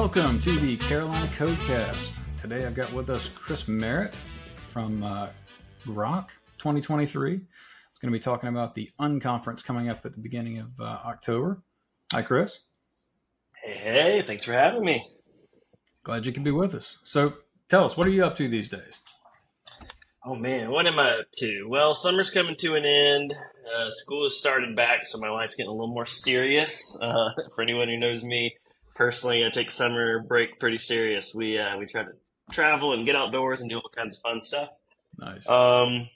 Welcome to the Carolina Code Cast. Today I've got with us Chris Merritt from uh, Grok 2023. He's going to be talking about the unconference coming up at the beginning of uh, October. Hi, Chris. Hey, hey, thanks for having me. Glad you can be with us. So tell us, what are you up to these days? Oh man, what am I up to? Well, summer's coming to an end. Uh, school has started back, so my life's getting a little more serious. Uh, for anyone who knows me personally, I take summer break pretty serious. We uh, we try to travel and get outdoors and do all kinds of fun stuff. Nice. Um,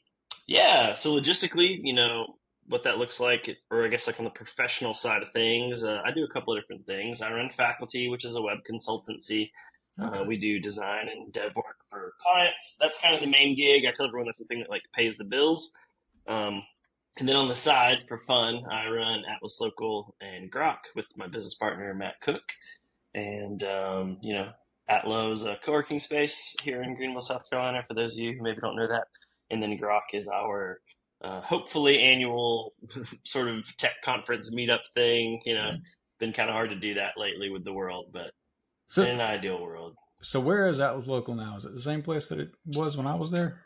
yeah. So logistically, you know what that looks like, or I guess like on the professional side of things, uh, I do a couple of different things. I run faculty, which is a web consultancy. Okay. Uh, we do design and dev work for clients. That's kind of the main gig. I tell everyone that's the thing that like pays the bills. Um, and then on the side, for fun, I run Atlas Local and Grok with my business partner Matt Cook. And um, you know, Atlo's a co-working space here in Greenville, South Carolina. For those of you who maybe don't know that, and then Grok is our uh, hopefully annual sort of tech conference meetup thing. You know, been kind of hard to do that lately with the world, but so, in an ideal world. so where is Atlas Local now? Is it the same place that it was when I was there?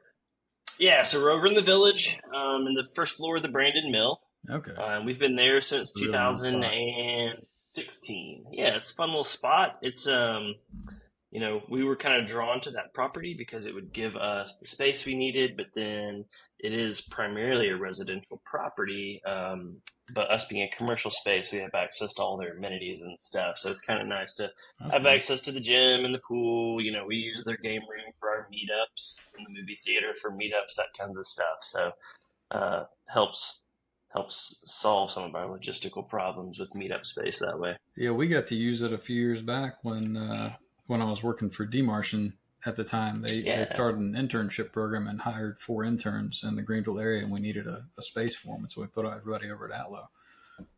Yeah, so we're over in the village, um, in the first floor of the Brandon Mill. Okay. Uh, we've been there since Really 2016. Yeah, it's a fun little spot. It's um, you know, we were kind of drawn to that property because it would give us the space we needed, but then it is primarily a residential property. Um, but us being a commercial space, we have access to all their amenities and stuff. So it's kind of nice to That's have cool. access to the gym and the pool. You know, we use their game room for our meetups and the movie theater for meetups, that kinds of stuff. So uh, helps helps solve some of our logistical problems with meetup space that way. Yeah, we got to use it a few years back when uh, when I was working for Demartian at the time. They, they started an internship program and hired four interns in the Greenville area, and we needed a, a space for them, and so we put everybody over at Atlo.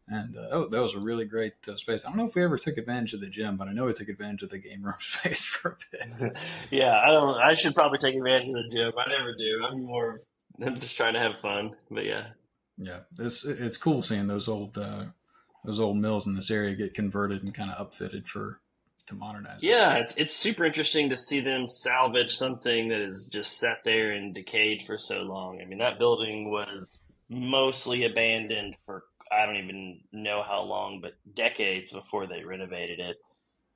And uh, oh, that was a really great uh, space. I don't know if we ever took advantage of the gym, but I know we took advantage of the game room space for a bit. yeah, I don't. I should probably take advantage of the gym. I never do. I'm more. I'm just trying to have fun. But yeah, Yeah, it's it's cool seeing those old uh, those old mills in this area get converted and kind of upfitted for to modernize. it. yeah, it's, it's super interesting to see them salvage something that has just sat there and decayed for so long. I mean, that building was mostly abandoned for I don't even know how long, but decades before they renovated it.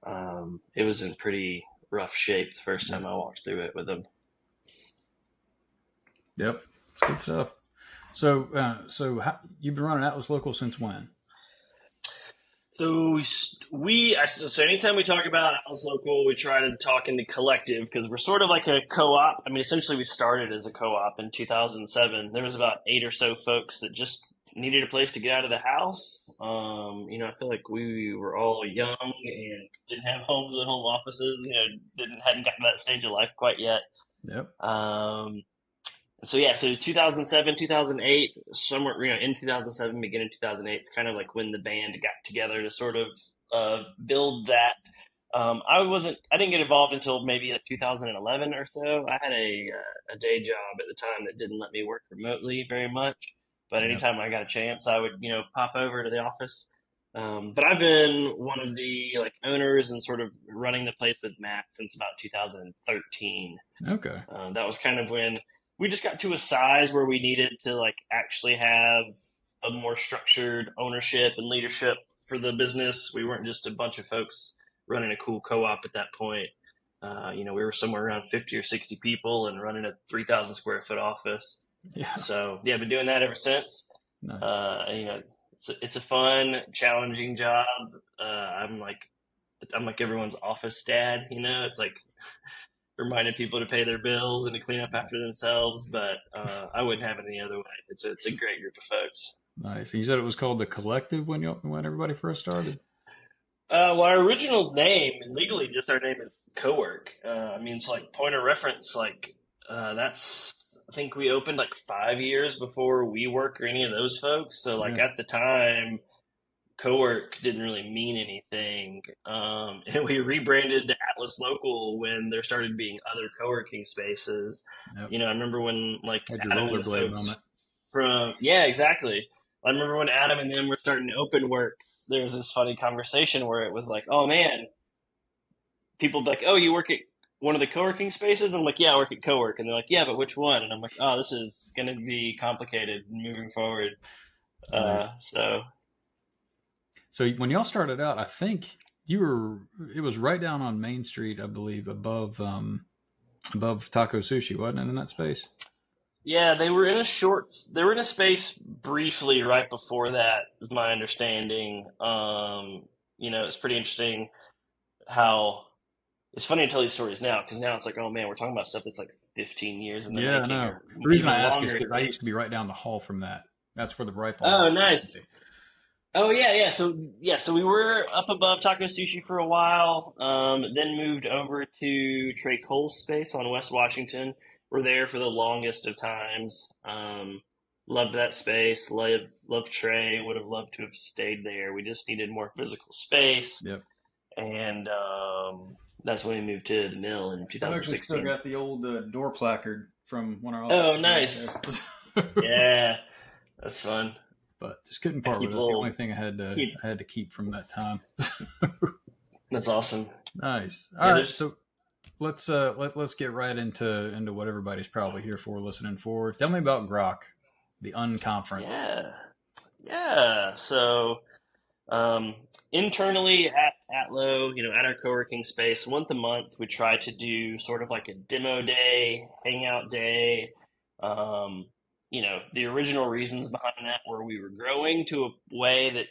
Um, it was in pretty rough shape the first time I walked through it with them. Yep, it's good stuff. So, uh, so how, you've been running Atlas Local since when? So we, we so so anytime we talk about Atlas Local, we try to talk in the collective because we're sort of like a co-op. I mean, essentially, we started as a co-op in 2007. There was about eight or so folks that just needed a place to get out of the house. Um, you know, I feel like we were all young and didn't have homes and home offices. You know, didn't hadn't gotten to that stage of life quite yet. Yep. Um, so yeah, so 2007, 2008, somewhere you know in 2007, beginning 2008, it's kind of like when the band got together to sort of uh, build that. Um, I wasn't, I didn't get involved until maybe like 2011 or so. I had a uh, a day job at the time that didn't let me work remotely very much. But Yeah. anytime I got a chance, I would you know pop over to the office. Um, but I've been one of the like owners and sort of running the place with Matt since about 2013 Okay. uh, that was kind of when we just got to a size where we needed to like actually have a more structured ownership and leadership for the business. We weren't just a bunch of folks running a cool co-op at that point. Uh, you know, we were somewhere around 50 or 60 people and running a 3,000 square foot office. Yeah. So yeah, been doing that ever since. Nice. Uh, you know, it's a, it's a fun, challenging job. Uh, I'm like, I'm like everyone's office dad. You know, it's like reminding people to pay their bills and to clean up after themselves. But uh, I wouldn't have it any other way. It's a, it's a great group of folks. nice. You said it was called the Collective when you when everybody first started. Uh, well, our original name, legally, just our name is Cowork. Uh, I mean, it's like point of reference. Like uh, that's, I think we opened like five years before WeWork or any of those folks. So, like Yeah. at the time, Cowork didn't really mean anything. Um, and we rebranded to Atlas Local when there started being other co-working spaces. Yep. You know, I remember when like Adam and the folks from yeah, exactly. I remember when Adam and them were starting to open work. There was this funny conversation where it was like, "Oh man, people be like, "Oh, you work at one of the co-working spaces?" I'm like, "Yeah, I work at co-work," and they're like, "Yeah, but which one?" And I'm like, "Oh, this is going to be complicated moving forward." Uh, so, so when y'all started out, I think you were. It was right down on Main Street, I believe, above um, above Taco Sushi, wasn't it, in that space? Yeah, they were in a short. They were in a space briefly right before that. Was my understanding. Um, you know, it's pretty interesting how it's funny to tell these stories now because now it's like, oh man, we're talking about stuff that's like 15 years in the yeah, making. No. The reason I ask is because I used to be right down the hall from that. That's where the right. Oh, nice. Oh yeah, yeah. So yeah, so we were up above Taco Sushi for a while. Um, then moved over to Trey Cole's space on West Washington. We're there for the longest of times. Um, loved that space. Love love Trey. Would have loved to have stayed there. We just needed more physical space. Yep. And um, that's when we moved to the mill in 2016. still got the old uh, door placard from one of our. Oh, nice. yeah, that's fun. But just couldn't part with it. That's the only thing I had to keep, I had to keep from that time. that's awesome. Nice. All yeah, right, so let's uh let, let's get right into into what everybody's probably here for listening for. Tell me about Grok, the unconference. Yeah. Yeah. So um internally at Atlo, you know, at our co-working space, once a month we try to do sort of like a demo day, hangout day. Um, you know, the original reasons behind that were we were growing to a way that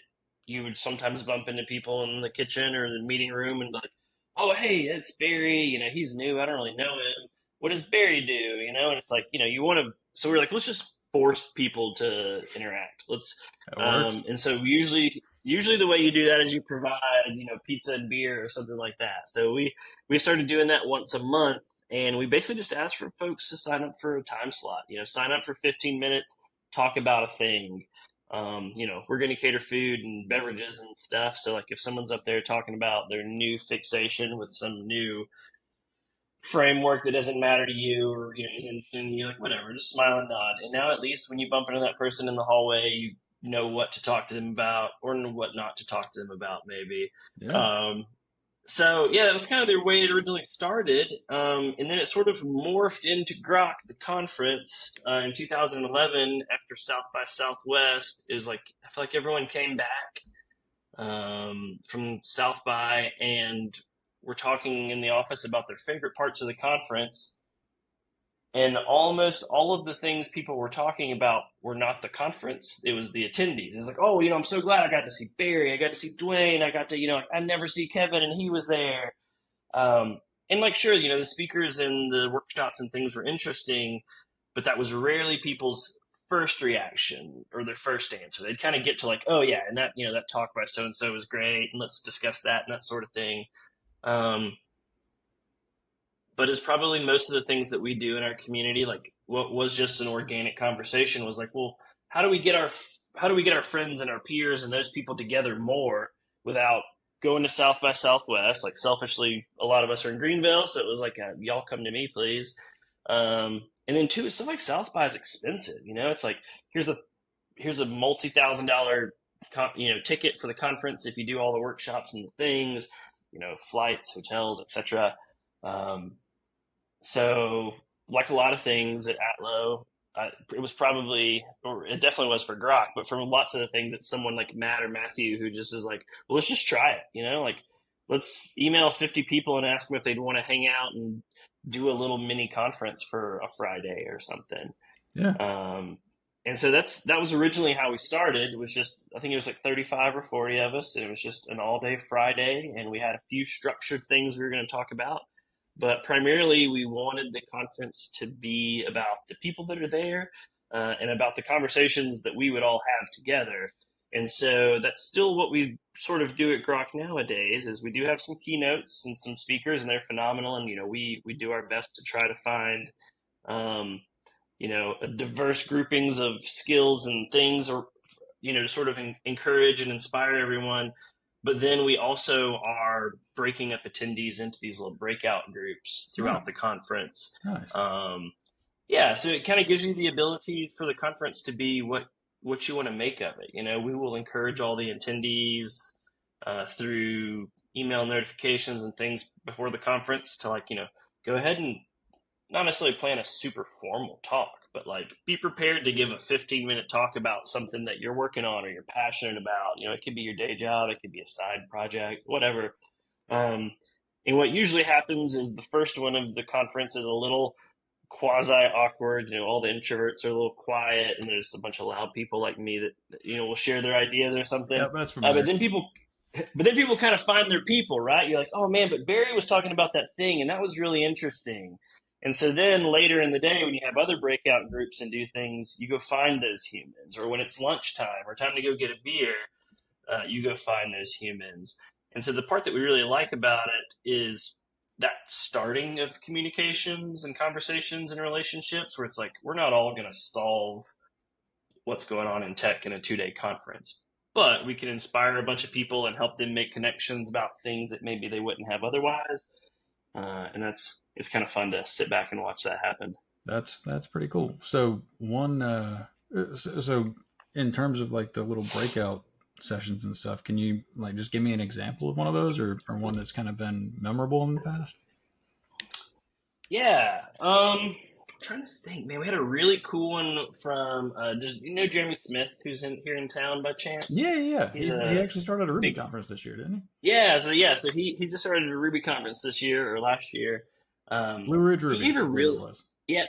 you would sometimes bump into people in the kitchen or the meeting room and be like, oh, hey, it's Barry. You know, he's new. I don't really know him. What does Barry do? You know, and it's like, you know, you want to. So we're like, let's just force people to interact. Let's. Um, and so usually, usually the way you do that is you provide, you know, pizza and beer or something like that. So we we started doing that once a month, and we basically just asked for folks to sign up for a time slot. You know, sign up for 15 minutes, talk about a thing. Um, you know, we're going to cater food and beverages and stuff. So, like, if someone's up there talking about their new fixation with some new framework that doesn't matter to you or you know isn't you like whatever, just smile and nod. And now, at least when you bump into that person in the hallway, you know what to talk to them about or what not to talk to them about, maybe. Yeah. Um, so yeah, that was kind of the way it originally started, um, and then it sort of morphed into Grok, the conference, uh, in 2011 after South by Southwest. Was like I feel like everyone came back um, from South by, and we're talking in the office about their favorite parts of the conference, and almost all of the things people were talking about were not the conference it was the attendees. It's like oh you know i'm so glad i got to see barry i got to see dwayne i got to you know i never see kevin and he was there. Um, and like sure you know the speakers and the workshops and things were interesting but that was rarely people's first reaction or their first answer. They'd kind of get to like oh yeah and that you know that talk by so and so was great and let's discuss that and that sort of thing. Um, but is probably most of the things that we do in our community like what was just an organic conversation was like well how do we get our how do we get our friends and our peers and those people together more without going to south by southwest? Like selfishly a lot of us are in greenville so it was like uh, y'all come to me please. Um, and then two stuff like south by is expensive you know? It's like here's a here's a multi-thousand dollar you know ticket for the conference if you do all the workshops and the things you know flights hotels etc um, so, like a lot of things at Atlo, uh, it was probably, or it definitely was for Grok, but from lots of the things, it's someone like Matt or Matthew who just is like, well, let's just try it, you know, like let's email 50 people and ask them if they'd want to hang out and do a little mini conference for a Friday or something. Yeah. Um, and so that's that was originally how we started. It was just I think it was like 35 or 40 of us, and it was just an all day Friday, and we had a few structured things we were going to talk about. But primarily, we wanted the conference to be about the people that are there uh, and about the conversations that we would all have together. And so that's still what we sort of do at Grok nowadays is we do have some keynotes and some speakers and they're phenomenal. And, you know, we, we do our best to try to find, um, you know, diverse groupings of skills and things or, you know, to sort of encourage and inspire everyone. But then we also are breaking up attendees into these little breakout groups throughout oh. the conference. Nice. Um, yeah, so it kind of gives you the ability for the conference to be what what you want to make of it. You know, we will encourage all the attendees uh, through email notifications and things before the conference to like you know go ahead and not necessarily plan a super formal talk, but like be prepared to give a 15 minute talk about something that you're working on or you're passionate about. You know, it could be your day job, it could be a side project, whatever. Um, and what usually happens is the first one of the conference is a little quasi awkward. You know, all the introverts are a little quiet, and there's a bunch of loud people like me that you know will share their ideas or something. Yeah, that's uh, but then people, but then people kind of find their people, right? You're like, oh man, but Barry was talking about that thing, and that was really interesting. And so then later in the day, when you have other breakout groups and do things, you go find those humans. Or when it's lunchtime or time to go get a beer, uh, you go find those humans. And so the part that we really like about it is that starting of communications and conversations and relationships where it's like, we're not all going to solve what's going on in tech in a two day conference, but we can inspire a bunch of people and help them make connections about things that maybe they wouldn't have otherwise. Uh, and that's it's kind of fun to sit back and watch that happen. That's that's pretty cool. So one, uh, so in terms of like the little breakout sessions and stuff, can you like just give me an example of one of those, or, or one that's kind of been memorable in the past? Yeah, um, trying to think, man. We had a really cool one from uh, just you know Jeremy Smith, who's in here in town by chance. Yeah, yeah. He, a, he, actually started a Ruby big, conference this year, didn't he? Yeah, so yeah, so he he just started a Ruby conference this year or last year. Um, Blue Ridge Ruby. He gave a real yeah,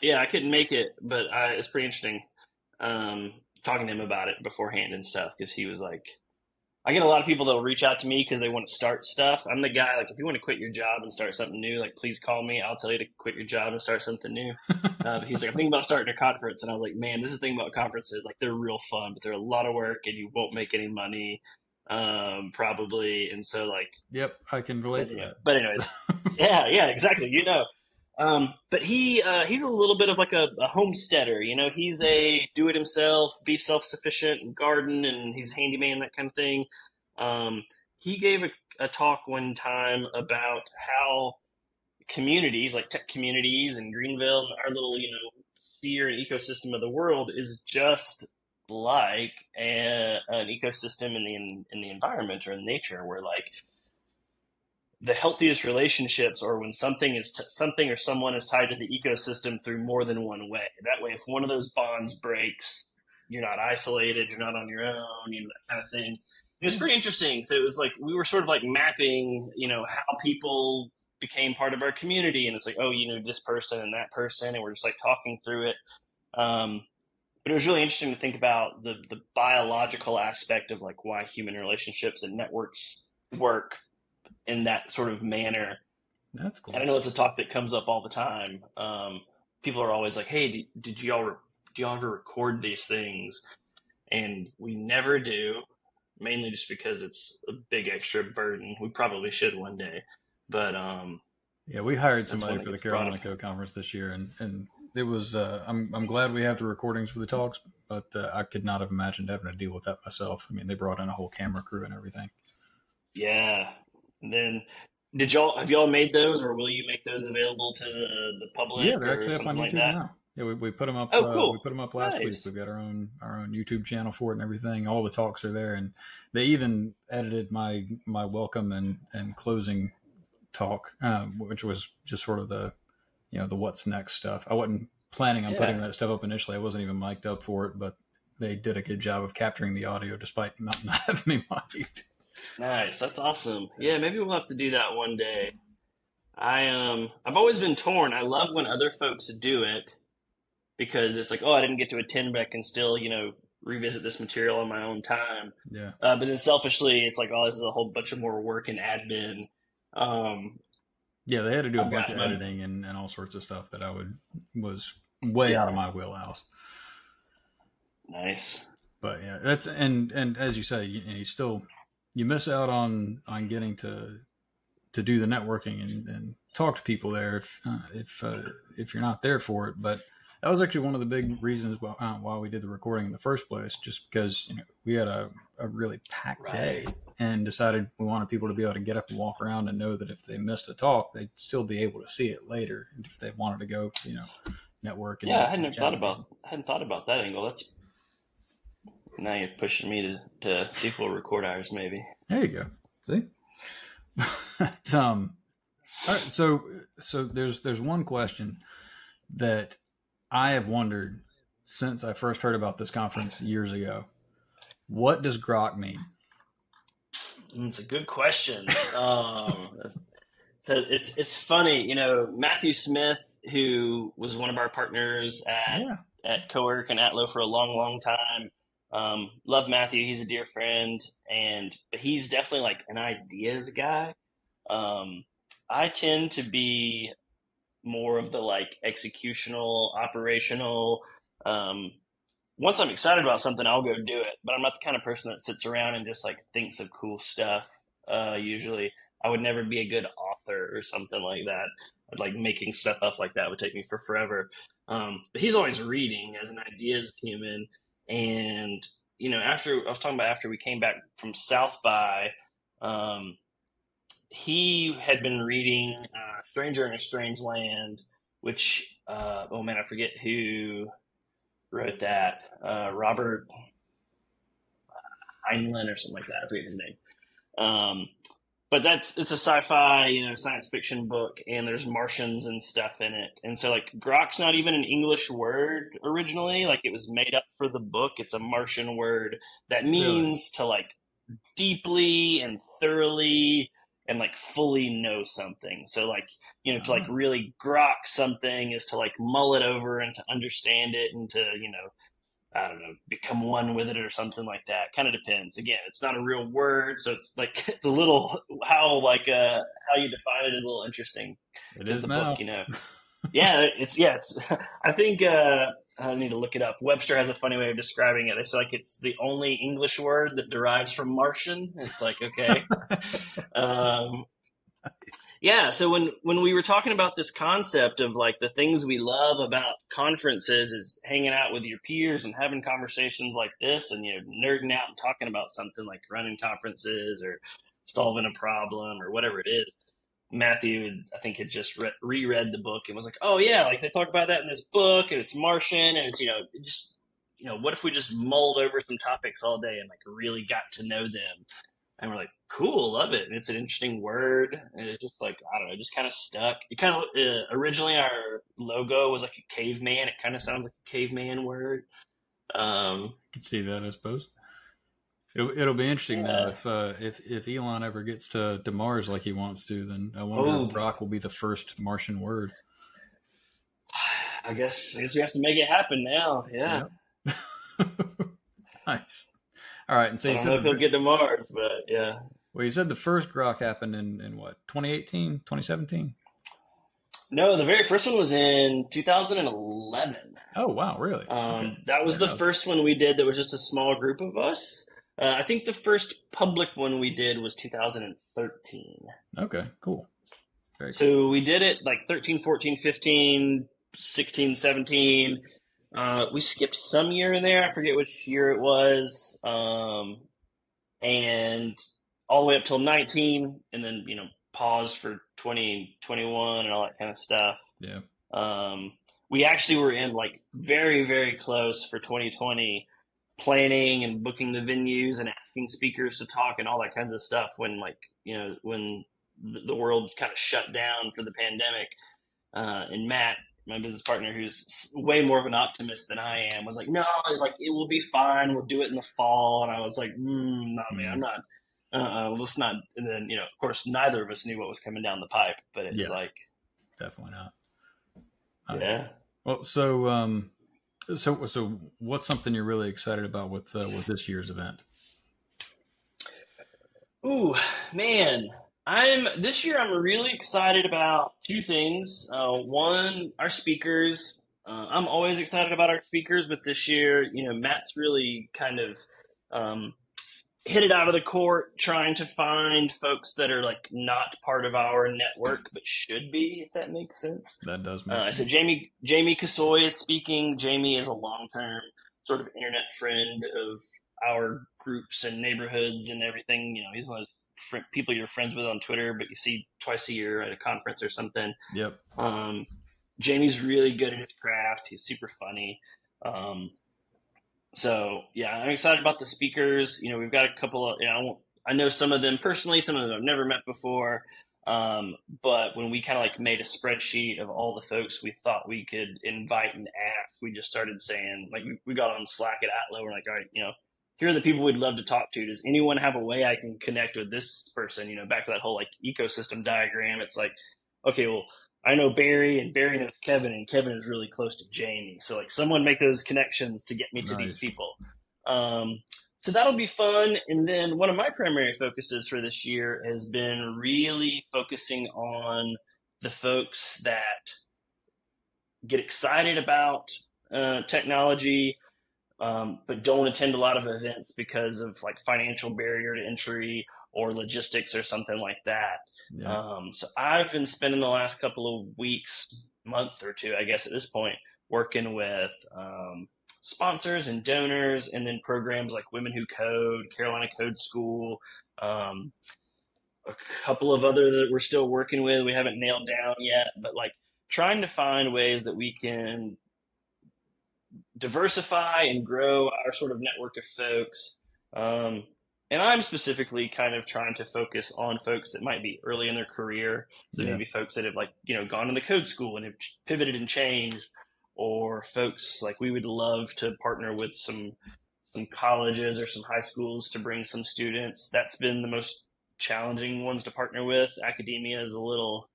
yeah. I couldn't make it, but I, it's pretty interesting. Um, talking to him about it beforehand and stuff because he was like, I get a lot of people that will reach out to me because they want to start stuff. I'm the guy, like, if you want to quit your job and start something new, like, please call me. I'll tell you to quit your job and start something new. uh, he's like, I'm thinking about starting a conference. And I was like, man, this is the thing about conferences. Like, they're real fun, but they're a lot of work and you won't make any money, um, probably. And so, like, yep, I can relate but, to that. But, anyways, yeah, yeah, exactly. You know, um, but he uh, he's a little bit of like a, a homesteader, you know. He's a do it himself, be self sufficient, and garden, and he's handyman that kind of thing. Um, he gave a, a talk one time about how communities like tech communities and Greenville, our little you know sphere and ecosystem of the world, is just like a, an ecosystem in the in, in the environment or in nature, where like the healthiest relationships are when something is t- something or someone is tied to the ecosystem through more than one way. That way, if one of those bonds breaks, you're not isolated, you're not on your own, you know that kind of thing. It was pretty interesting. So it was like we were sort of like mapping, you know, how people became part of our community, and it's like, oh, you know, this person and that person, and we're just like talking through it. Um, but it was really interesting to think about the the biological aspect of like why human relationships and networks work in that sort of manner. That's cool. And I know it's a talk that comes up all the time. Um, people are always like, "Hey, did, did y'all re- do y'all ever record these things?" And we never do, mainly just because it's a big extra burden. We probably should one day, but um, yeah, we hired somebody for the Carolina Code Conference this year, and and it was. Uh, I'm I'm glad we have the recordings for the talks, but uh, I could not have imagined having to deal with that myself. I mean, they brought in a whole camera crew and everything. Yeah, and then, did y'all have y'all made those, or will you make those available to the, the public? Yeah, they're actually up on YouTube like now. Yeah, we, we put them up. Oh, cool. Uh, we put them up last nice. week. We've got our own our own YouTube channel for it and everything. All the talks are there, and they even edited my my welcome and and closing talk, um, which was just sort of the you know the what's next stuff. I wasn't planning on yeah. putting that stuff up initially. I wasn't even mic'd up for it, but they did a good job of capturing the audio despite not, not having me mic'd. Nice. That's awesome. Yeah, maybe we'll have to do that one day. I um I've always been torn. I love when other folks do it because it's like, oh, I didn't get to attend, but I can still, you know, revisit this material on my own time. Yeah. Uh, but then selfishly, it's like, oh, this is a whole bunch of more work and admin. Um, yeah, they had to do a bunch of editing and, and all sorts of stuff that I would was way yeah. out of my wheelhouse. Nice. But yeah, that's and and as you say, you, you still you miss out on on getting to to do the networking and, and talk to people there if uh, if uh, if you're not there for it. But that was actually one of the big reasons why, uh, why we did the recording in the first place, just because you know we had a, a really packed right. day and decided we wanted people to be able to get up and walk around and know that if they missed a talk, they'd still be able to see it later if they wanted to go, you know, network. yeah, I hadn't thought about I hadn't thought about that angle. That's Now you're pushing me to, to see if we'll record ours, maybe. There you go. See? um, all right, so so there's there's one question that I have wondered since I first heard about this conference years ago. What does grok mean? It's a good question. Um, so it's it's funny, you know, Matthew Smith, who was one of our partners at yeah. at Cowork and Atlo for a long, long time. Um, love Matthew; he's a dear friend, and but he's definitely like an ideas guy. Um, I tend to be more of the like executional, operational. Um, once I'm excited about something, I'll go do it. But I'm not the kind of person that sits around and just like thinks of cool stuff. Uh, usually, I would never be a good author or something like that. I'd like making stuff up like that would take me for forever. Um, but he's always reading as an ideas human. And you know, after I was talking about after we came back from South by, um, he had been reading uh, Stranger in a Strange Land, which uh, oh man, I forget who wrote that. Uh, Robert Heinlein or something like that. I forget his name. Um, but that's it's a sci-fi, you know, science fiction book, and there's Martians and stuff in it. And so, like, grok's not even an English word originally; like, it was made up for the book. It's a Martian word that means really? to like deeply and thoroughly and like fully know something. So like, you know, to like uh-huh. really grok something is to like mull it over and to understand it and to, you know, I don't know, become one with it or something like that. Kind of depends. Again, it's not a real word, so it's like it's a little how like uh how you define it is a little interesting. It is the now. book, you know. yeah, it's yeah, it's. I think uh I need to look it up. Webster has a funny way of describing it. It's like it's the only English word that derives from Martian. It's like okay, um, yeah. So when when we were talking about this concept of like the things we love about conferences is hanging out with your peers and having conversations like this, and you know nerding out and talking about something like running conferences or solving a problem or whatever it is. Matthew, I think, had just re- reread the book and was like, "Oh yeah, like they talk about that in this book, and it's Martian, and it's you know just you know what if we just mulled over some topics all day and like really got to know them?" And we're like, "Cool, love it." And it's an interesting word, and it's just like I don't know, just kind of stuck. It kind of uh, originally our logo was like a caveman. It kind of sounds like a caveman word. Um, I can see that, I suppose. It'll, it'll be interesting yeah. though if uh, if if Elon ever gets to, to Mars like he wants to, then I wonder oh. if grok will be the first Martian word. I guess I guess we have to make it happen now. Yeah. yeah. nice. All right, and so I don't know if he'll get to Mars, but yeah. Well, you said the first grok happened in, in what 2018, 2017. No, the very first one was in 2011. Oh wow, really? Um, okay. That was the first one we did. That was just a small group of us. Uh, I think the first public one we did was 2013. Okay, cool. Very so cool. we did it like 13, 14, 15, 16, 17. Uh, we skipped some year in there. I forget which year it was. Um, and all the way up till 19, and then, you know, paused for 2021 and all that kind of stuff. Yeah. Um, we actually were in like very, very close for 2020 planning and booking the venues and asking speakers to talk and all that kinds of stuff when like you know when the world kind of shut down for the pandemic. Uh, and matt my business partner who's way more of an optimist than i am was like no like it will be fine. We'll do it in the fall. And i was like mm, no man i'm not uh, let's not and then you know of course neither of us knew what was coming down the pipe but it's yeah, like definitely not. Yeah. well so um so, so what's something you're really excited about with uh, with this year's event? Ooh, man, I'm this year. I'm really excited about two things. Uh, one, our speakers. Uh, I'm always excited about our speakers, but this year, you know, Matt's really kind of um, hit it out of the court trying to find folks that are like not part of our network but should be if that makes sense. That does make uh, sense. so jamie jamie Kasoy is speaking. Jamie is a long-term sort of internet friend of our groups and neighborhoods and everything. You know he's one of those fr- people you're friends with on twitter but you see twice a year at a conference or something. Yep. Um, jamie's really good at his craft. He's super funny. Um, so yeah, I'm excited about the speakers. You know, we've got a couple of, you know, I know some of them personally, some of them I've never met before. Um, but when we kind of like made a spreadsheet of all the folks we thought we could invite and ask, we just started saying, like, we, we got on Slack at Atlo. We're like, all right, you know, here are the people we'd love to talk to. Does anyone have a way I can connect with this person? You know, back to that whole like ecosystem diagram. It's like, okay, well, I know Barry and Barry knows Kevin and Kevin is really close to Jamie. So like someone make those connections to get me to these people. Um, so that'll be fun. And then one of my primary focuses for this year has been really focusing on the folks that get excited about uh, technology, um, but don't attend a lot of events because of like financial barrier to entry or logistics or something like that. Yeah. Um, so I've been spending the last couple of weeks, month or two, I guess at this point, working with um, sponsors and donors, and then programs like Women Who Code, Carolina Code School, um, a couple of other that we're still working with. We haven't nailed down yet, but like trying to find ways that we can diversify and grow our sort of network of folks. Um, and I'm specifically kind of trying to focus on folks that might be early in their career, so yeah. maybe folks that have like you know gone to the code school and have pivoted and changed, or folks like we would love to partner with some some colleges or some high schools to bring some students. That's been the most challenging ones to partner with. Academia is a little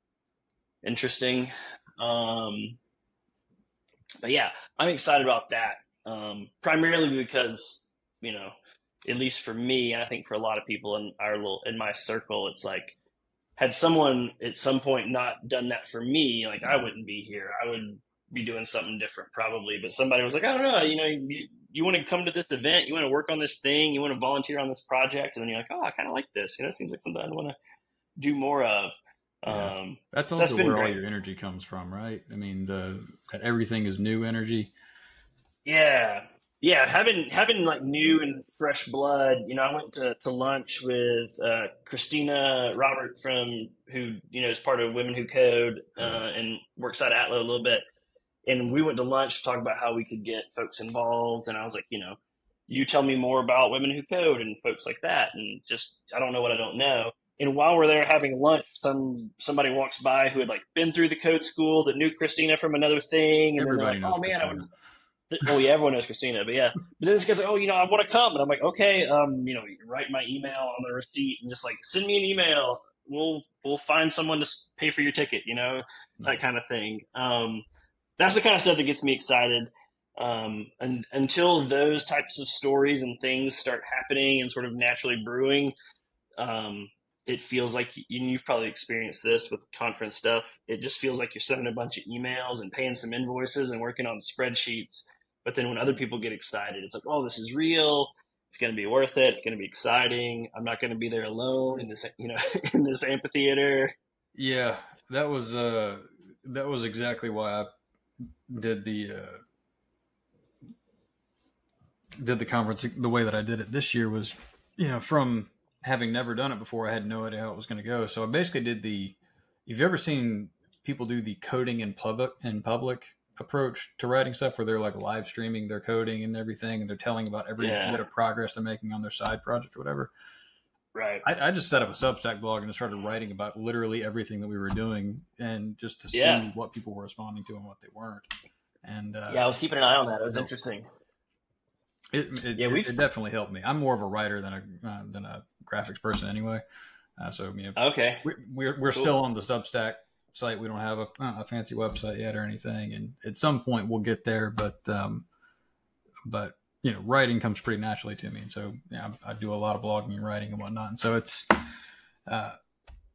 interesting. Um, but yeah, I'm excited about that. Um, primarily because, you know, at least for me, and I think for a lot of people in our little, in my circle, it's like, had someone at some point not done that for me, like I wouldn't be here. I would be doing something different probably. But somebody was like, I don't know, you know, you, you want to come to this event, you want to work on this thing, you want to volunteer on this project, and then you're like, oh, I kind of like this. You know, it seems like something I want to do more of. Yeah. Um, that's also that's where great. all your energy comes from, right? I mean, the everything is new energy. Yeah, yeah. Having having like new and fresh blood. You know, I went to, to lunch with uh, Christina Robert from who you know is part of Women Who Code uh, and works at Atlo a little bit. And we went to lunch to talk about how we could get folks involved. And I was like, you know, you tell me more about Women Who Code and folks like that. And just I don't know what I don't know and while we're there having lunch, some somebody walks by who had like been through the code school that knew Christina from another thing, and Everybody they're like, "Oh man, I would." Oh yeah, everyone knows Christina, but yeah. But then this guy's like, "Oh, you know, I want to come," and I'm like, "Okay, um, you know, write my email on the receipt and just like send me an email. We'll we'll find someone to pay for your ticket, you know, that kind of thing." Um, that's the kind of stuff that gets me excited. Um, and until those types of stories and things start happening and sort of naturally brewing, um, it feels like you've probably experienced this with conference stuff. It just feels like you're sending a bunch of emails and paying some invoices and working on spreadsheets. But then when other people get excited, it's like, oh, this is real. It's going to be worth it. It's going to be exciting. I'm not going to be there alone in this, you know, in this amphitheater. Yeah, that was uh, that was exactly why I did the uh, did the conference the way that I did it this year was, you know, from having never done it before, I had no idea how it was going to go. So I basically did the. If you've ever seen people do the coding in public in public approach to writing stuff, where they're like live streaming their coding and everything, and they're telling about every yeah. bit of progress they're making on their side project or whatever. Right. I, I, just set up a Substack blog and started writing about literally everything that we were doing, and just to see yeah. what people were responding to and what they weren't. And uh, yeah, I was keeping an eye on that. It was interesting. It, it, yeah, it, it definitely helped me. I'm more of a writer than a uh, than a graphics person anyway. Uh, so you know, okay, we, are we're, we're cool. still on the Substack site. We don't have a, a, fancy website yet or anything, and at some point we'll get there. But um, but you know, writing comes pretty naturally to me, and so yeah, I, I do a lot of blogging and writing and whatnot. And so it's uh,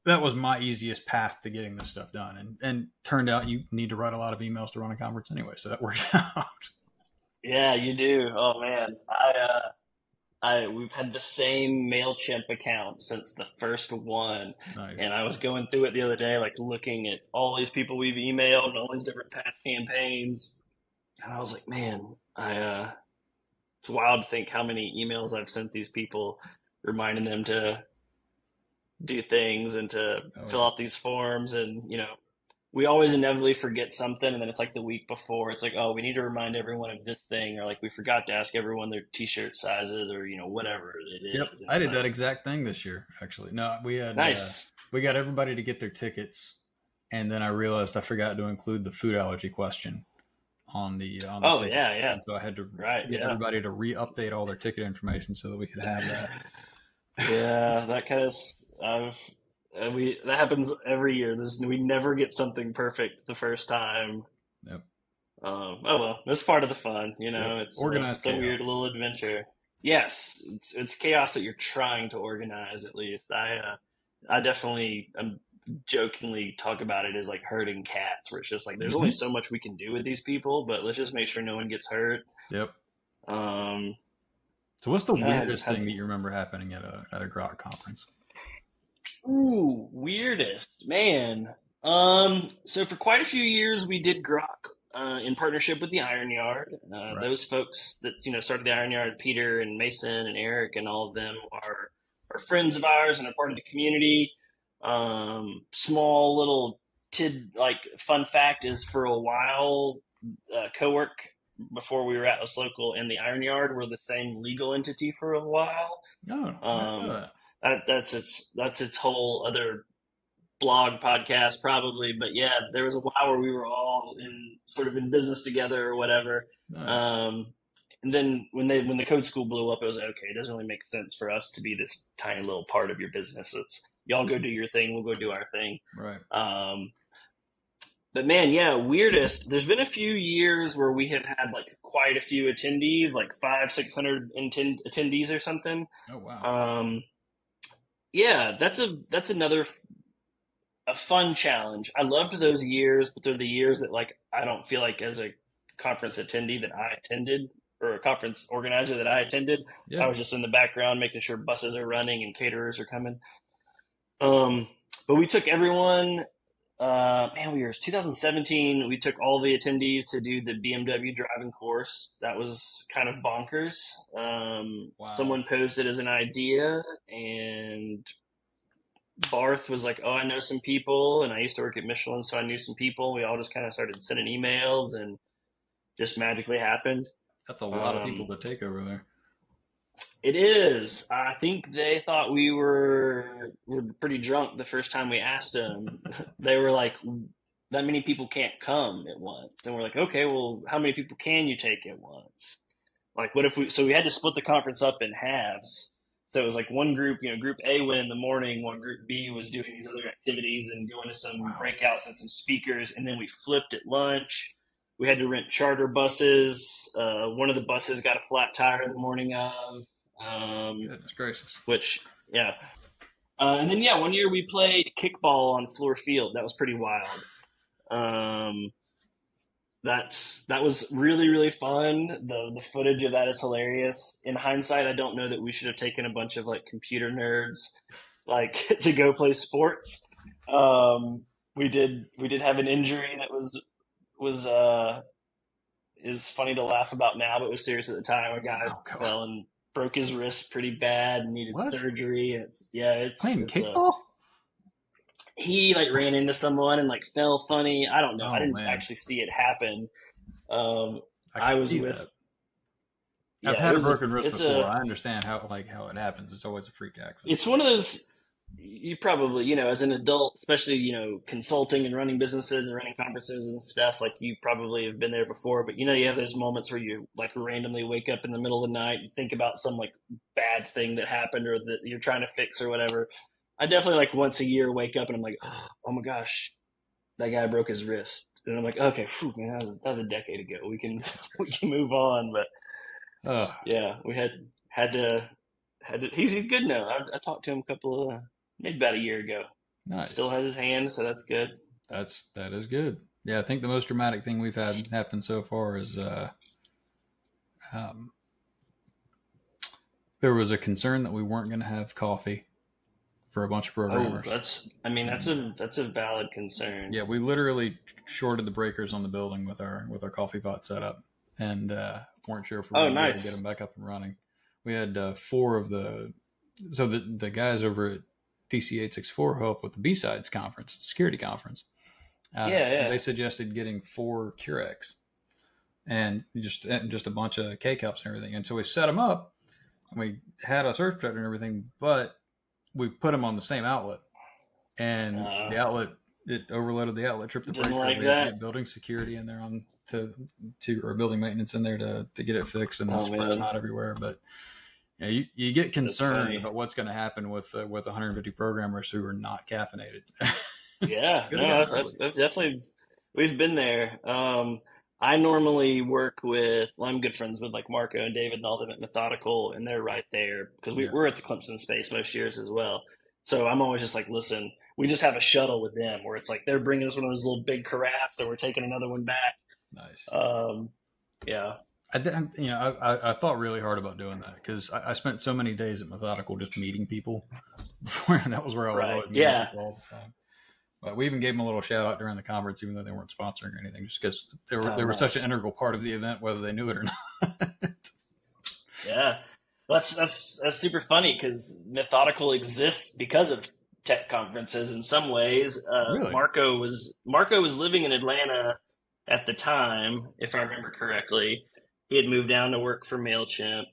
that was my easiest path to getting this stuff done. And and turned out you need to write a lot of emails to run a conference anyway, so that works out. Yeah, you do. Oh man, I uh, I we've had the same Mailchimp account since the first one, nice. and I was going through it the other day, like looking at all these people we've emailed and all these different past campaigns, and I was like, man, I uh, it's wild to think how many emails I've sent these people, reminding them to do things and to oh. fill out these forms, and you know, we always inevitably forget something, and then it's like the week before. It's like, oh, we need to remind everyone of this thing, or like we forgot to ask everyone their T-shirt sizes, or you know whatever it is. Yep, I did that exact thing this year. Actually, no, we had uh, nice. Uh, we got everybody to get their tickets, and then I realized I forgot to include the food allergy question on the. On the oh ticket. yeah, yeah. So I had to right, get yeah. everybody to re-update all their ticket information so that we could have that. yeah, that kind of. I've uh, we that happens every year. There's we never get something perfect the first time. Yep. Um, oh well, that's part of the fun, you know. Yep. It's organized. It's a weird little adventure. Yes, it's it's chaos that you're trying to organize. At least I, uh, I definitely um, jokingly talk about it as like herding cats, where it's just like there's Mm-hmm. only so much we can do with these people, but let's just make sure no one gets hurt. Yep. Um, So what's the weirdest has- thing that you remember happening at a at a grok conference? Ooh, weirdest man. Um, so for quite a few years, we did Grok uh, in partnership with the Iron Yard. Uh, Right. Those folks that you know started the Iron Yard, Peter and Mason and Eric and all of them are are friends of ours and are part of the community. Um, small little tid like fun fact is for a while, uh, co-work before we were Atlas Local and the Iron Yard were the same legal entity for a while didn't Um, that. that that's its that's its whole other blog podcast probably but yeah there was a while where we were all in sort of in business together or whatever Nice. um and then when they when the code school blew up it was like okay it doesn't really make sense for us to be this tiny little part of your business it's y'all go do your thing we'll go do our thing right. um, but man, yeah, weirdest. There's been a few years where we have had like quite a few attendees, like five, six hundred attend- attendees or something. Oh wow. Um, yeah, that's a that's another a fun challenge. I loved those years, but they're the years that like I don't feel like as a conference attendee that I attended or a conference organizer that I attended. yeah. I was just in the background making sure buses are running and caterers are coming. Um, but we took everyone. Uh, man, we were 2017. We took all the attendees to do the BMW driving course. That was kind of bonkers. Um, Wow. Someone posed it as an idea, and Barth was like, "Oh, I know some people, and I used to work at Michelin, so I knew some people." We all just kind of started sending emails, and just magically happened. That's a lot of um, people to take over there. It is. I think they thought we were were pretty drunk the first time we asked them. they were like, "That many people can't come at once," and we're like, "Okay, well, how many people can you take at once?" Like, what if we? So we had to split the conference up in halves. So it was like one group, you know, Group A went in the morning, one Group B was doing these other activities and going to some Wow. breakouts and some speakers, and then we flipped at lunch. We had to rent charter buses. Uh, one of the buses got a flat tire the morning of. Um, Goodness gracious. which yeah. Uh, and then yeah, one year we played kickball on Fluor Field. That was pretty wild. Um, that's that was really really fun. The the footage of that is hilarious. In hindsight, I don't know that we should have taken a bunch of like computer nerds like to go play sports. Um, we did we did have an injury that was was uh is funny to laugh about now, but was serious at the time. A guy Oh, fell and broke his wrist pretty bad and needed What? surgery. It's yeah, it's Playing it's, kickball? he like ran into someone and like fell funny. I don't know. I Oh, didn't man. actually see it happen. Um, I can was with- that. I've had a broken wrist before. A, I understand how like how it happens. It's always a freak accident. it's one of those you probably you know as an adult especially you know consulting and running businesses and running conferences and stuff like you probably have been there before but you know you have those moments where you like randomly wake up in the middle of the night and think about some like bad thing that happened or that you're trying to fix or whatever i definitely like once a year wake up and i'm like oh my gosh that guy broke his wrist and i'm like okay whew, man, that was that was a decade ago we can we can move on but Ugh. yeah, we had had to had to. He's he's good now. I, I talked to him a couple of maybe about a year ago. nice. Still has his hand, so that's good. That's that is good. Yeah, I think the most dramatic thing we've had happen so far is uh, um, there was a concern that we weren't going to have coffee for a bunch of Oh, programmers. that's I mean that's a that's a valid concern. yeah, we literally shorted the breakers on the building with our with our coffee pot set up and uh, weren't sure if we were Oh, going to nice. get them back up and running. We had uh, four of the so the the guys over at DC eight six four help with the BSides conference, security conference, Uh, yeah, yeah. They suggested getting four Keurigs and just and just a bunch of K cups and everything. And so we set them up, and we had a surge protector and everything, but we put them on the same outlet, and uh, the outlet it overloaded the outlet, tripped the breaker. Like we that. building security in there on to to or building maintenance in there to to get it fixed and oh, spread not everywhere. But you, know, you, you get concerned about what's going to happen with uh, with 150 programmers who are not caffeinated. yeah, no, that's, that's, definitely we've been there. Um, I normally work with, well, I'm good friends with like Marco and David and all them at Methodical, and they're right there because we, yeah. we're at the Clemson space most years as well. So I'm always just like, listen, we just have a shuttle with them where it's like they're bringing us one of those little big carafes, and we're taking another one back. Nice. Um, yeah. I didn't, you know, I, I thought really hard about doing that because I, I, spent so many days at Methodical just meeting people before, and that was where I was right. yeah. all the time. But we even gave them a little shout out during the conference, even though they weren't sponsoring or anything, just because they were oh, they were nice. such an integral part of the event, whether they knew it or not. yeah, that's that's that's super funny because Methodical exists because of tech conferences in some ways. Uh, really? Marco was Marco was living in Atlanta at the time, if I remember correctly. He had moved down to work for Mailchimp.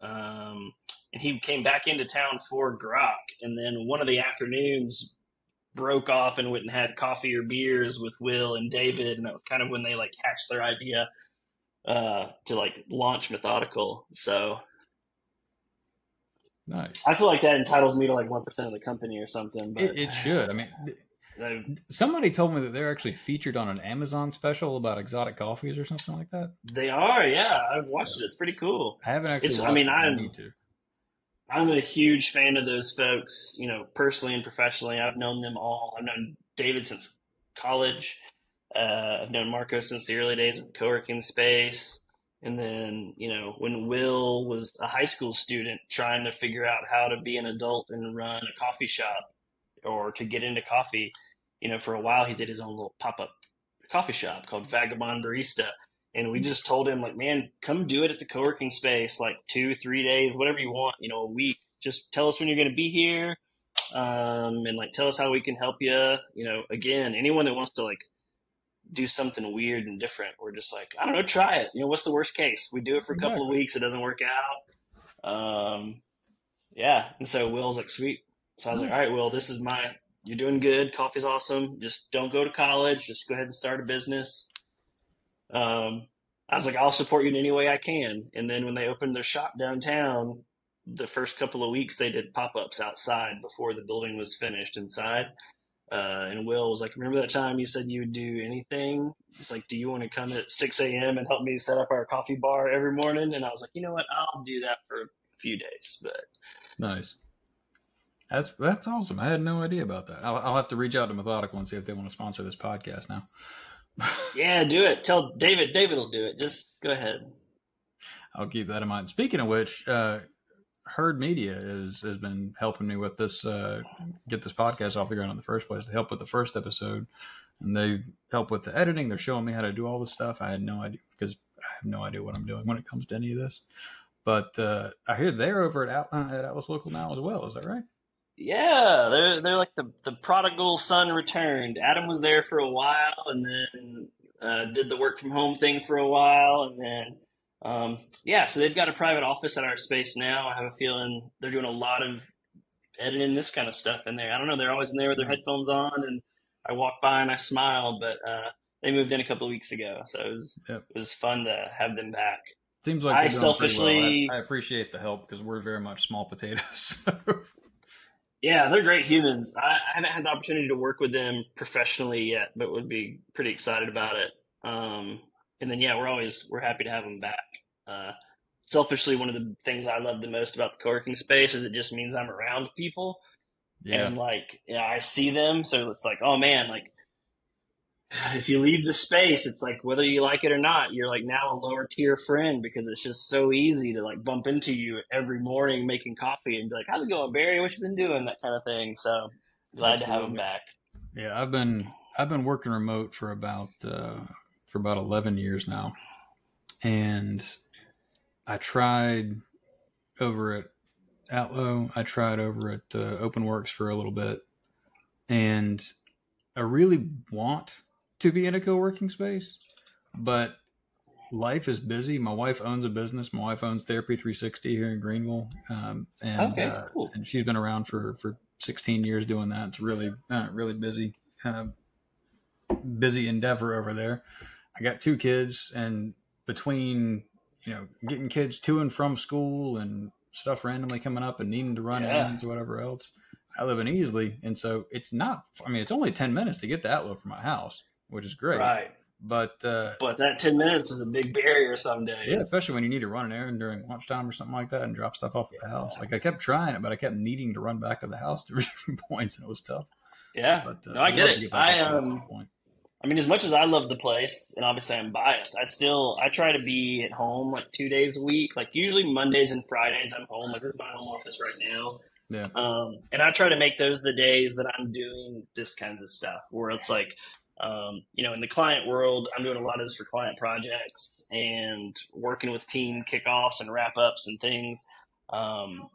Um, and he came back into town for Grok. And then one of the afternoons, broke off and went and had coffee or beers with Will and David, and that was kind of when they like hatched their idea uh, to like launch Methodical. So nice. I feel like that entitles me to like one percent of the company or something. But it, it should. I mean. Somebody told me that they're actually featured on an Amazon special about exotic coffees or something like that. They are, yeah. I've watched it. It's pretty cool. I haven't actually. I mean, I need to. I'm a huge fan of those folks, you know, personally and professionally. I've known them all. I've known David since college. Uh, I've known Marco since the early days of the co-working space. And then, you know, when Will was a high school student trying to figure out how to be an adult and run a coffee shop or to get into coffee, you know, for a while he did his own little pop-up coffee shop called Vagabond Barista. And we just told him like man come do it at the co-working space like two three days whatever you want you know a week. Just tell us when you're going to be here um, and like tell us how we can help you you know again anyone that wants to like do something weird and different we're just like i don't know try it. You know what's the worst case? We do it for a couple of weeks it doesn't work out. Um, yeah. And so will's like sweet so i was like all right will this is my you're doing good coffee's awesome just don't go to college just go ahead and start a business um, I was like, I'll support you in any way I can. And then when they opened their shop downtown, the first couple of weeks they did pop ups outside before the building was finished inside. Uh, and Will was like, "Remember that time you said you would do anything?" He's like, "Do you want to come at six a.m. and help me set up our coffee bar every morning?" And I was like, "You know what? I'll do that for a few days." But nice. That's that's awesome. I had no idea about that. I'll, I'll have to reach out to Methodical and see if they want to sponsor this podcast now yeah, do it. Tell David. David will do it. Just go ahead. I'll keep that in mind. Speaking of which, uh, Heard Media is, has been helping me with this, uh, get this podcast off the ground in the first place. They help with the first episode, and they help with the editing. They're showing me how to do all this stuff. I had no idea because I have no idea what I'm doing when it comes to any of this. But uh, I hear they're over at, At- at Atlas Local now as well. Is that right? Yeah, they're they're like the the prodigal son returned. Adam was there for a while, and then uh, did the work from home thing for a while, and then um, yeah. So they've got a private office at our space now. I have a feeling they're doing a lot of editing this kind of stuff in there. I don't know. They're always in there with their headphones on, and I walk by and I smile. But uh, they moved in a couple of weeks ago, so it was yep. it was fun to have them back. Seems like I selfishly well. I, I, appreciate the help because we're very much small potatoes. Yeah, they're great humans. I, haven't had the opportunity to work with them professionally yet, but would be pretty excited about it. Um, and then yeah, we're always we're happy to have them back. Uh, selfishly, one of the things I love the most about the co-working space is it just means I'm around people, yeah. and like yeah, I see them, so it's like oh man, like if you leave the space, it's like whether you like it or not, you're like now a lower tier friend because it's just so easy to like bump into you every morning making coffee and be like, "How's it going, Barry? What you been doing?" That kind of thing. So glad Absolutely. to have him back. Yeah, I've been I've been working remote for about uh, for about eleven years now, and I tried over at Atlo. I tried over at uh, OpenWorks for a little bit, and I really want to be in a co-working space, but life is busy. My wife owns a business. My wife owns Therapy 360 here in Greenville, um, and Okay, uh, cool. and she's been around for for 16 years doing that. It's really uh, really busy, uh, busy endeavor over there. I got two kids, and between you know getting kids to and from school and stuff randomly coming up and needing to run Yeah. errands or whatever else, I live in Easley, and so it's not. I mean, it's only 10 minutes to get to Atlow from my house, which is great. Right. But uh, But that 10 minutes is a big barrier someday. yeah, especially when you need to run an errand during lunchtime or something like that and drop stuff off at the house. Like I kept trying it, but I kept needing to run back to the house to different points, and it was tough. Yeah. But uh, no, I I'd get it. I up to that at some um point. I mean, as much as I love the place, and obviously I'm biased, I still I try to be at home like two days a week. Like usually Mondays and Fridays, I'm home. Like this is my home office right now. Yeah. Um, and I try to make those the days that I'm doing this kinds of stuff, where it's like, um, you know, in the client world, I'm doing a lot of this for client projects and working with team kickoffs and wrap ups and things. Um,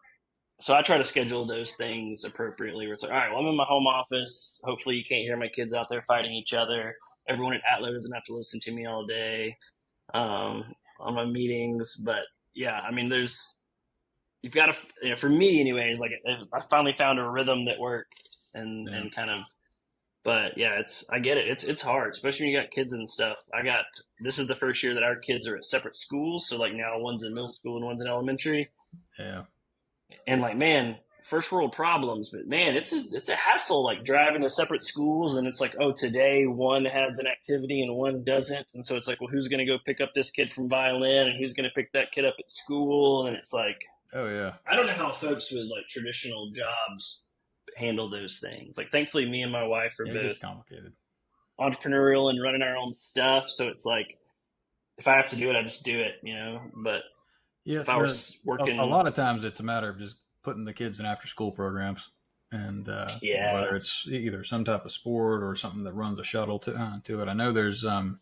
so I try to schedule those things appropriately. Where it's like, all right, well, I'm in my home office. Hopefully, you can't hear my kids out there fighting each other. Everyone at Atlo doesn't have to listen to me all day um, on my meetings. But yeah, I mean, there's you've got to. You know, for me, anyways, like I finally found a rhythm that works and Yeah. and kind of. But yeah, it's I get it. It's it's hard, especially when you got kids and stuff. I got this is the first year that our kids are at separate schools. So like now one's in middle school and one's in elementary Yeah. and like man first world problems but man it's a it's a hassle like driving to separate schools and it's like oh today one has an activity and one doesn't and so it's like well who's going to go pick up this kid from violin and who's going to pick that kid up at school and it's like Oh yeah. i don't know how folks with like traditional jobs handle those things like thankfully me and my wife are yeah both complicated. entrepreneurial and running our own stuff so it's like if i have to do it i just do it you know but Yeah. if i was working a, a lot of times it's a matter of just putting the kids in after school programs and uh, Yeah. whether it's either some type of sport or something that runs a shuttle to, uh, to it i know there's um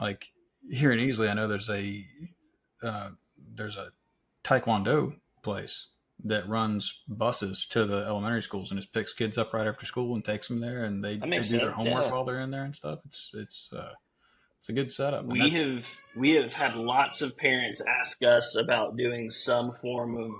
like here in Easley, i know there's a uh, there's a taekwondo place that runs buses to the elementary schools and just picks kids up right after school and takes them there and they, they do their homework yeah. while they're in there and stuff it's it's uh it's a good setup we have we have had lots of parents ask us about doing some form of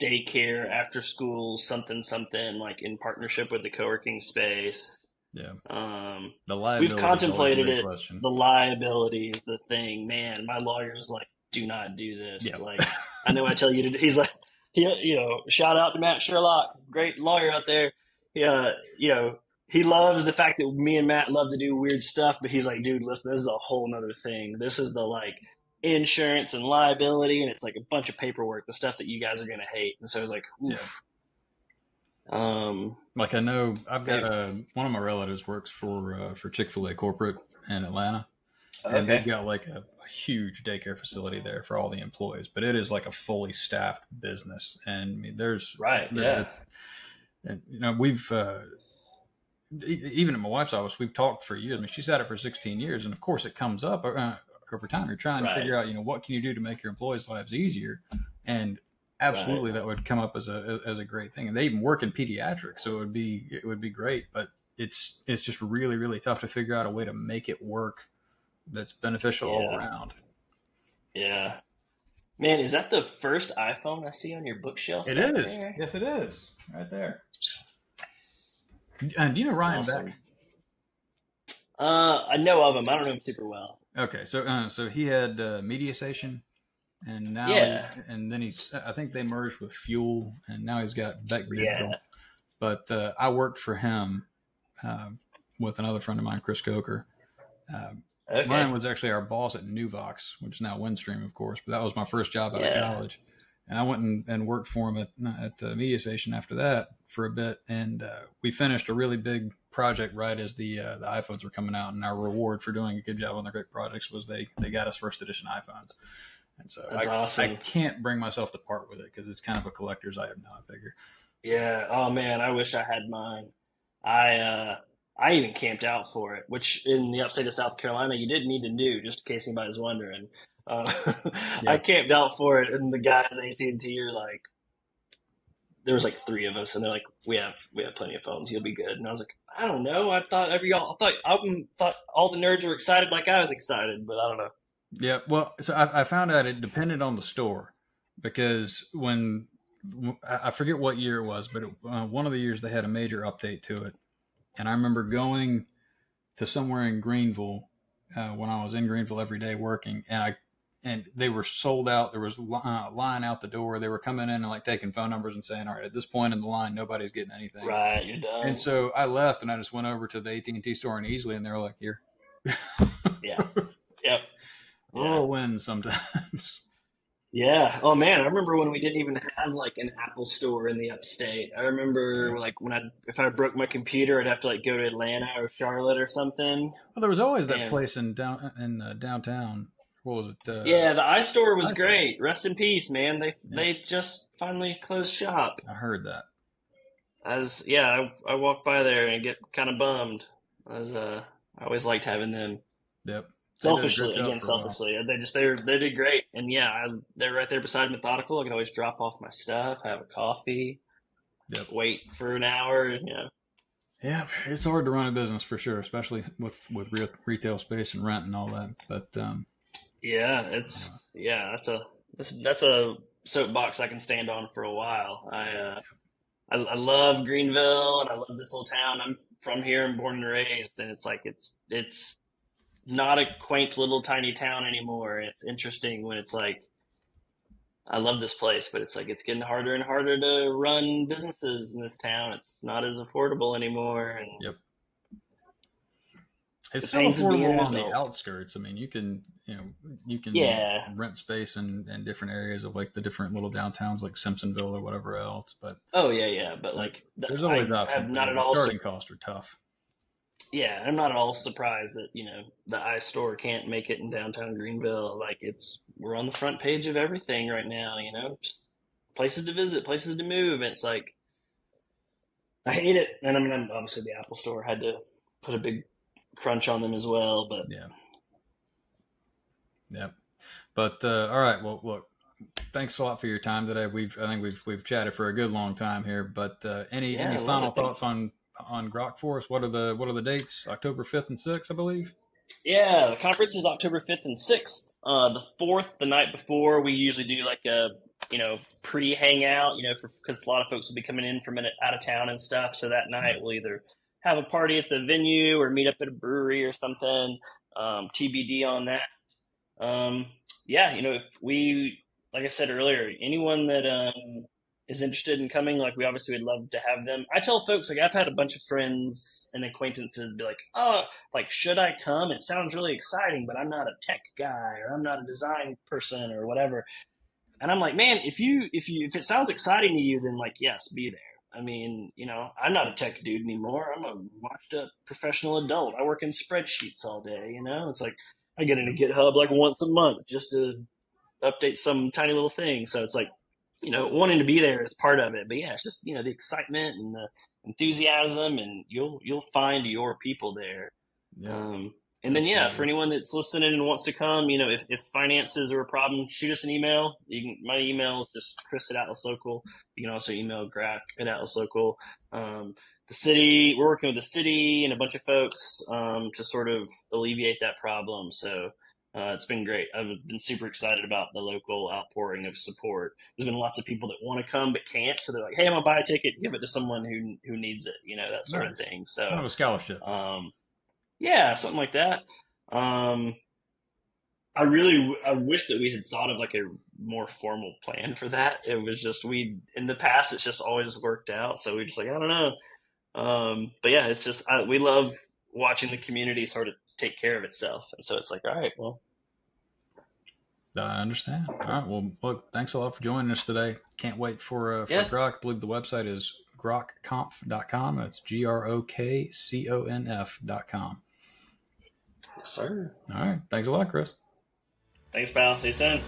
daycare after school something something like in partnership with the co-working space yeah um, the liability we've contemplated it question. the liability is the thing man my lawyer's like do not do this Yeah. like i know i tell you to he's like he, you know shout out to matt sherlock great lawyer out there. Yeah you know he loves the fact that me and matt love to do weird stuff but he's like dude listen this is a whole nother thing. This is the like insurance and liability and it's like a bunch of paperwork the stuff that you guys are gonna hate. And so it's like oof. um Like I know I've got a one of my relatives works for uh, for Chick Fil A corporate in Atlanta, and they've got like a huge daycare facility there for all the employees. But it is like a fully staffed business, and I mean, there's Right, there- yeah. and you know we've uh, e- even at my wife's office we've talked for years. I mean, she's had it for 16 years, and of course it comes up uh, over time. You're trying Right. to figure out, you know, what can you do to make your employees' lives easier, and absolutely that would come up as a as a great thing and they even work in pediatrics so it would be it would be great but it's it's just really really tough to figure out a way to make it work that's beneficial all around yeah man is that the first iphone i see on your bookshelf it back is there? yes it is right there and do you know ryan Awesome. beck Uh, I know of him. I don't know him super well. okay so uh, so he had uh, Station, and now Yeah. and then he's i think they merged with fuel and now he's got beck Yeah. but uh, i worked for him um, with another friend of mine chris coker um, Okay. Ryan was actually our boss at Nuvox, which is now Windstream, of course. But that was my first job out Yeah. of college, and I went and, and worked for him at at uh, Media Station after that for a bit. And uh, we finished a really big project right as the uh, the iPhones were coming out, and our reward for doing a good job on the great projects was they they got us first edition iPhones. And so That's I, awesome. I can't bring myself to part with it because it's kind of a collector's item now. I figure. Yeah. Oh man, I wish I had mine. I uh I even camped out for it, which in the upstate of South Carolina you didn't need to do, just in case anybody's wondering. Uh, Yeah. I camped out for it, and the guys at AT and T are like, there was like three of us, and they're like, "We have we have plenty of phones. You'll be good." And I was like, "I don't know. I thought every y'all I thought I thought all the nerds were excited like I was excited, but I don't know." Yeah, well, so I, I found out it depended on the store because when I forget what year it was, but it, uh, one of the years they had a major update to it, and I remember going to somewhere in Greenville uh, when I was in Greenville every day working, and I and they were sold out. There was a uh, line out the door. They were coming in and like taking phone numbers and saying, "All right, at this point in the line, nobody's getting anything." Right, you're done. And so I left, and I just went over to the AT and T store in Easley, and they were like, "Here." yeah. Yep. Oh, win sometimes. Yeah. Oh man, I remember when we didn't even have like an Apple store in the upstate. I remember like when I if I broke my computer, I'd have to like go to Atlanta or Charlotte or something. Well, there was always that and, place in down in uh, downtown. What was it? Uh, yeah, the iStore was great. Rest in peace, man. They yeah. they just finally closed shop. I heard that. As yeah, I, I walk by there and get kind of bummed. As uh, I always liked having them. Yep selfishly again selfishly. They just they they did great. And yeah I, they're right there beside methodical. I can always drop off my stuff have a coffee yep. wait for an hour yeah yeah it's hard to run a business for sure especially with with real retail space and rent and all that but um yeah it's uh, yeah that's a that's that's a soapbox i can stand on for a while. I uh I, I love greenville and i love this little town. I'm from here and born and raised and it's like it's it's not a quaint little tiny town anymore. It's interesting when it's like, I love this place, but it's like it's getting harder and harder to run businesses in this town. It's not as affordable anymore. And yep, it's still affordable on the outskirts. I mean, you can you know you can yeah. rent space in, in different areas of like the different little downtowns like Simpsonville or whatever else. But oh yeah, yeah. But like there's always I options. Not at all starting costs are tough yeah, I'm not at all surprised that you know the iStore can't make it in downtown Greenville. Like it's we're on the front page of everything right now. You know, Just places to visit, places to move. It's like I hate it, and I mean obviously the Apple Store had to put a big crunch on them as well. But yeah, yeah. But uh, all right, well, look, thanks a lot for your time today. We've I think we've we've chatted for a good long time here. But uh, any yeah, any final thoughts on on Grok for us? What are the what are the dates? October fifth and sixth, I believe. Yeah, the conference is October fifth and sixth. Uh, the fourth, the night before, we usually do like a you know pre hangout. You know, because a lot of folks will be coming in from out of town and stuff. So that night we'll either have a party at the venue or meet up at a brewery or something. Um, TBD on that. Um, yeah, you know, if we like I said earlier, anyone that um, is interested in coming, like we obviously would love to have them. I tell folks like I've had a bunch of friends and acquaintances be like, "Oh, like should I come? It sounds really exciting, but I'm not a tech guy or I'm not a design person or whatever." And I'm like, "Man, if you if you if it sounds exciting to you, then like yes, be there." I mean, you know, I'm not a tech dude anymore. I'm a washed up professional adult. I work in spreadsheets all day, you know? It's like I get into GitHub like once a month just to update some tiny little thing. So it's like you know, wanting to be there is part of it. But yeah, it's just you know the excitement and the enthusiasm, and you'll you'll find your people there. Yeah. Um, and then yeah, for anyone that's listening and wants to come, you know, if, if finances are a problem, shoot us an email. You can my email is just Chris at Atlas Local. You can also email Grok at Atlas Local. Um, the city, we're working with the city and a bunch of folks um, to sort of alleviate that problem. So uh, it's been great. I've been super excited about the local outpouring of support. There's been lots of people that want to come but can't, so they're like, "Hey, I'm gonna buy a ticket, give it to someone who who needs it," you know, that sort nice. of thing. So kind of a scholarship. Um, yeah, something like that. Um, I really, I wish that we had thought of like a more formal plan for that. It was just we in the past, it's just always worked out. So we just like I don't know. Um, but yeah, it's just I, we love watching the community sort of take care of itself. And so it's like, all right, well. I understand. All right. Well, look, thanks a lot for joining us today. Can't wait for, uh, for yeah. Grok. I believe the website is grokconf.com. That's G R O K C O N F.com. Yes, sir. All right. Thanks a lot, Chris. Thanks, pal. See you soon.